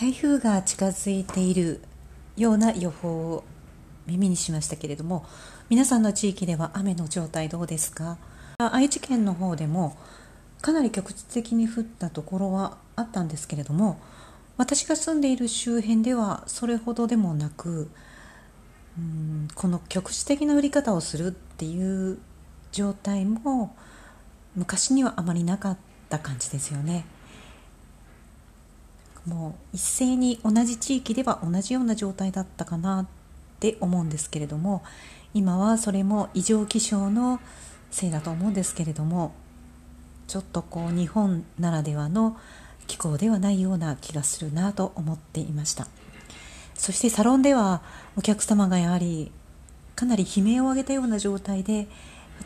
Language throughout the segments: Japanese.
台風が近づいているような予報を耳にしましたけれども皆さんの地域では雨の状態どうですか？愛知県の方でもかなり局地的に降ったところはあったんですけれども私が住んでいる周辺ではそれほどでもなくうんこの局地的な降り方をするっていう状態も昔にはあまりなかった感じですよね。もう一斉に同じ地域では同じような状態だったかなって思うんですけれども今はそれも異常気象のせいだと思うんですけれどもちょっとこう日本ならではの気候ではないような気がするなと思っていました。そしてサロンではお客様がやはりかなり悲鳴を上げたような状態で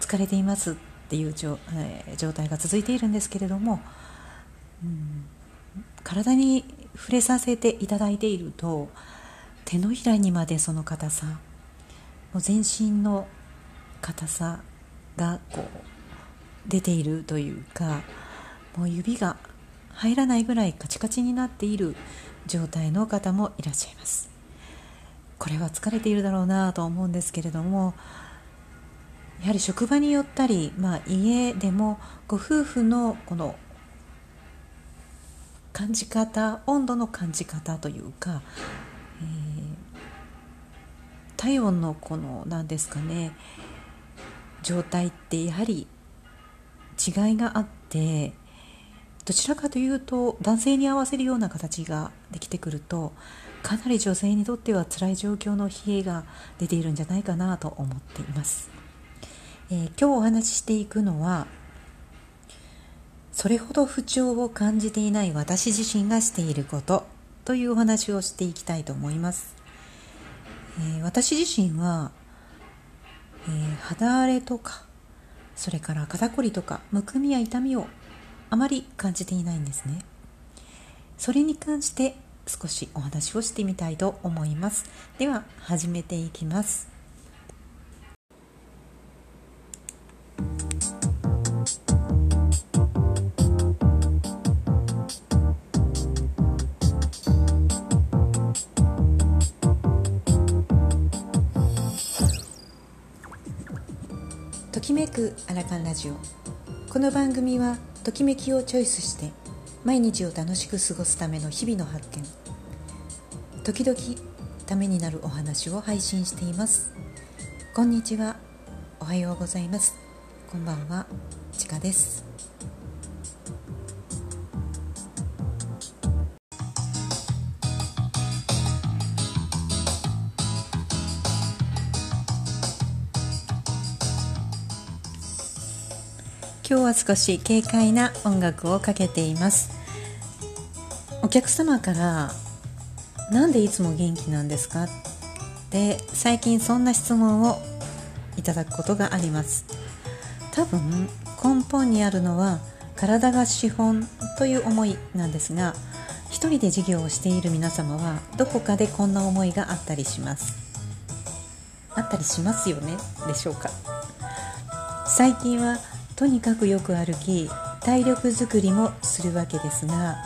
疲れていますっていう状,、え、状態が続いているんですけれども、うん、体に触れさせていただいていると手のひらにまでその硬さもう全身の硬さがこう出ているというかもう指が入らないぐらいカチカチになっている状態の方もいらっしゃいます。これは疲れているだろうなと思うんですけれどもやはり職場によったり、まあ、家でもご夫婦のこの感じ方温度の感じ方というか、えー、体温のこの何ですかね状態ってやはり違いがあってどちらかというと男性に合わせるような形ができてくるとかなり女性にとっては辛い状況の冷えが出ているんじゃないかなと思っています、えー、今日お話ししていくのはそれほど不調を感じていない私自身がしていることというお話をしていきたいと思います、えー、私自身は、えー、肌荒れとかそれから肩こりとかむくみや痛みをあまり感じていないんですね。それに関して少しお話をしてみたいと思います。では始めていきます。さんラジオ。この番組はときめきをチョイスして毎日を楽しく過ごすための日々の発見。時々ためになるお話を配信しています。こんにちは。おはようございます。こんばんは。ちかです。今日は少し軽快な音楽をかけています。お客様から「なんでいつも元気なんですか?」って最近そんな質問をいただくことがあります。多分根本にあるのは体が資本という思いなんですが一人で事業をしている皆様はどこかでこんな思いがあったりします。あったりしますよねでしょうか。最近はとにかくよく歩き体力づくりもするわけですが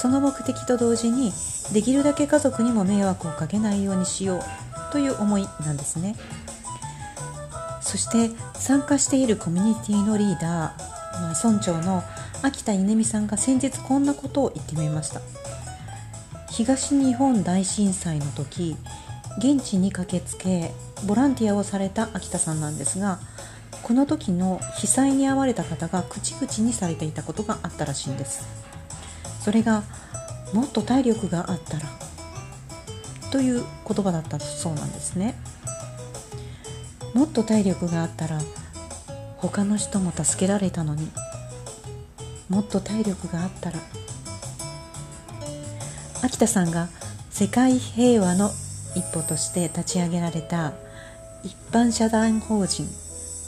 その目的と同時にできるだけ家族にも迷惑をかけないようにしようという思いなんですね。そして参加しているコミュニティのリーダー、まあ、村長の秋田稲美さんが先日こんなことを言ってみました。東日本大震災の時現地に駆けつけボランティアをされた秋田さんなんですがこの時の被災に遭われた方が口々にされていたことがあったらしいんです。それがもっと体力があったらという言葉だったそうなんですね。もっと体力があったら他の人も助けられたのに。もっと体力があったら秋田さんが世界平和の一歩として立ち上げられた一般社団法人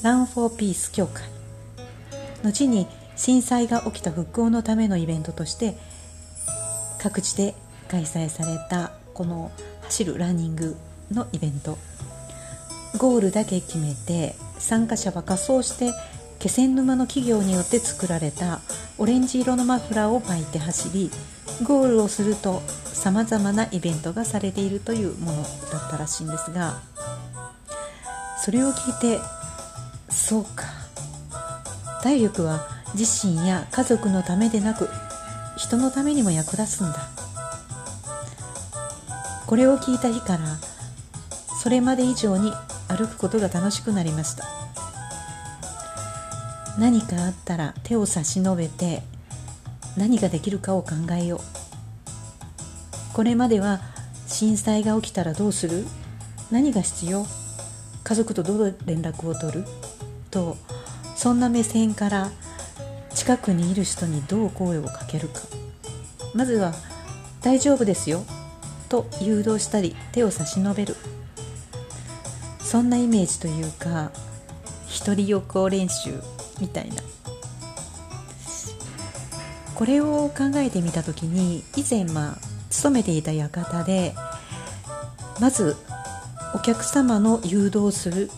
ランフォーピース協会。後に震災が起きた復興のためのイベントとして各地で開催されたこの走るランニングのイベント。ゴールだけ決めて参加者は仮装して気仙沼の企業によって作られたオレンジ色のマフラーを巻いて走りゴールをするとさまざまなイベントがされているというものだったらしいんですがそれを聞いてそうか。体力は自身や家族のためでなく人のためにも役立つんだ。これを聞いた日からそれまで以上に歩くことが楽しくなりました。何かあったら手を差し伸べて何ができるかを考えよう。これまでは震災が起きたらどうする？何が必要？家族とどう連絡を取る？とそんな目線から近くにいる人にどう声をかけるか。まずは「大丈夫ですよ」と誘導したり手を差し伸べる。そんなイメージというか一人横行練習みたいな。これを考えてみた時に以前まあ勤めていた館でまずお客様の誘導する。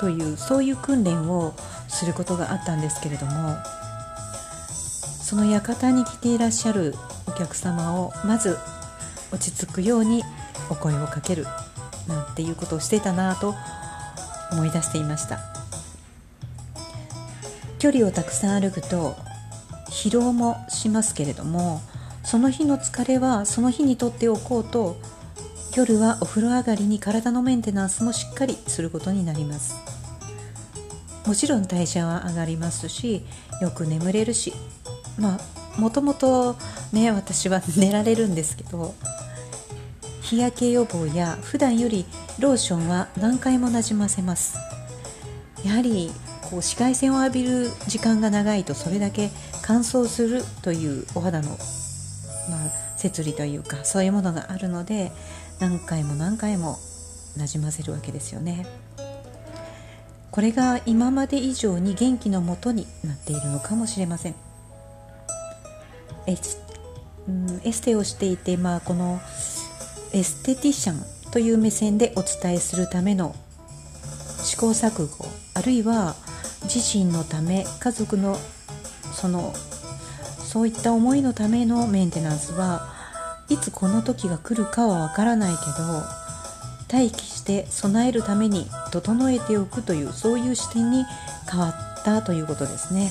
というそういう訓練をすることがあったんですけれどもその館に来ていらっしゃるお客様をまず落ち着くようにお声をかけるなんていうことをしてたなと思い出していました。距離をたくさん歩くと疲労もしますけれどもその日の疲れはその日にとっておこうと夜はお風呂上がりに体のメンテナンスもしっかりすることになります。もちろん代謝は上がりますしよく眠れるしまあもともとね私は寝られるんですけど日焼け予防や普段よりローションは何回もなじませます。やはりこう紫外線を浴びる時間が長いとそれだけ乾燥するというお肌の、まあ、摂理というかそういうものがあるので何回も何回もなじませるわけですよね。これが今まで以上に元気のもとになっているのかもしれません。エス,、うん、エステをしていて、まあ、このエステティシャンという目線でお伝えするための試行錯誤あるいは自身のため家族のそのそういった思いのためのメンテナンスはいつこの時が来るかはわからないけど待機して備えるために整えておくというそういう視点に変わったということですね。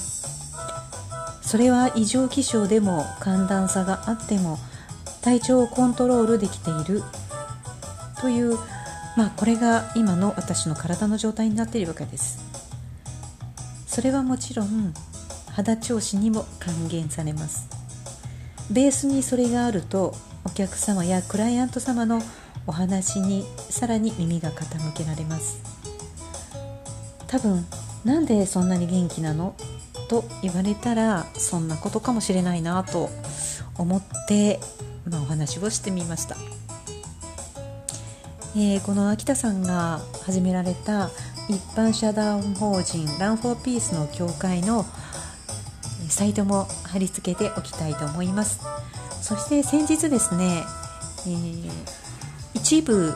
それは異常気象でも寒暖差があっても体調をコントロールできている。というまあこれが今の私の体の状態になっているわけです。それはもちろん肌調子にも還元されます。ベースにそれがあるとお客様やクライアント様のお話にさらに耳が傾けられます。多分なんでそんなに元気なの？と言われたらそんなことかもしれないなと思ってまあ、お話をしてみました、えー、この秋田さんが始められた一般社団法人 Run for Peace の協会のサイトも貼り付けておきたいと思います。そして先日ですね、えー、一部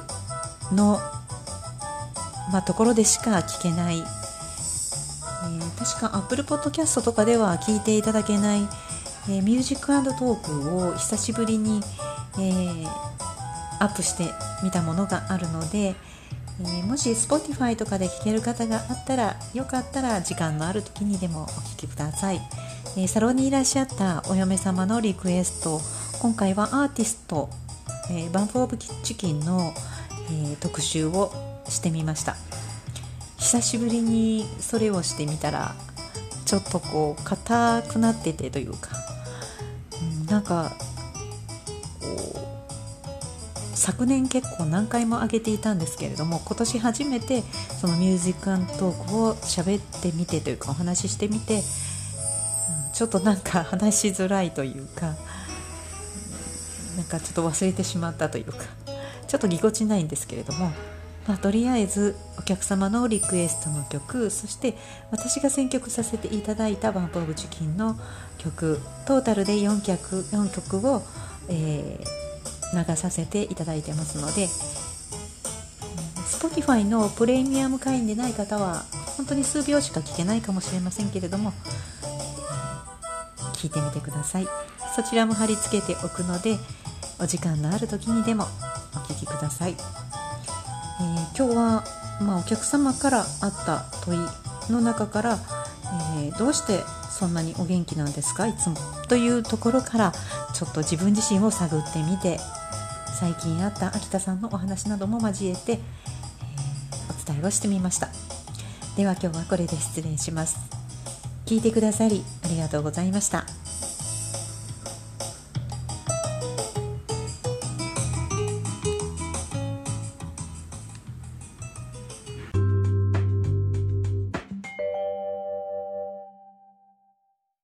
の、まあ、ところでしか聞けない、えー、確か Apple Podcast とかでは聞いていただけないえー、ミュージックトークを久しぶりに、えー、アップしてみたものがあるので、え、もし Spotify とかで聴ける方があったらよかったら時間のある時にでもお聴きください、えサロンにいらっしゃったお嫁様のリクエスト。今回はアーティスト、えバンプ・オブ・キッチキンの、え特集をしてみました。久しぶりにそれをしてみたらちょっとこう硬くなっててというかなんか昨年結構何回も上げていたんですけれども今年初めてそのミュージックアントークを喋ってみてというかお話ししてみて、ちょっとなんか話しづらいというかなんかちょっと忘れてしまったというかちょっとぎこちないんですけれどもまあ、とりあえずお客様のリクエストの曲そして私が選曲させていただいた「バンプ・オブ・チキン」の曲トータルで4曲 ,4 曲を、えー、流させていただいてますので Spotify のプレミアム会員でない方は本当に数秒しか聞けないかもしれませんけれども聞いてみてください。そちらも貼り付けておくのでお時間のある時にでもお聞きください、えー、今日は、まあ、お客様からあった問いの中から、えー、どうしてそんなにお元気なんですか？いつも。というところからちょっと自分自身を探ってみて最近あった秋田さんのお話なども交えて、えー、お伝えをしてみました。では今日はこれで失礼します。聞いてくださりありがとうございました。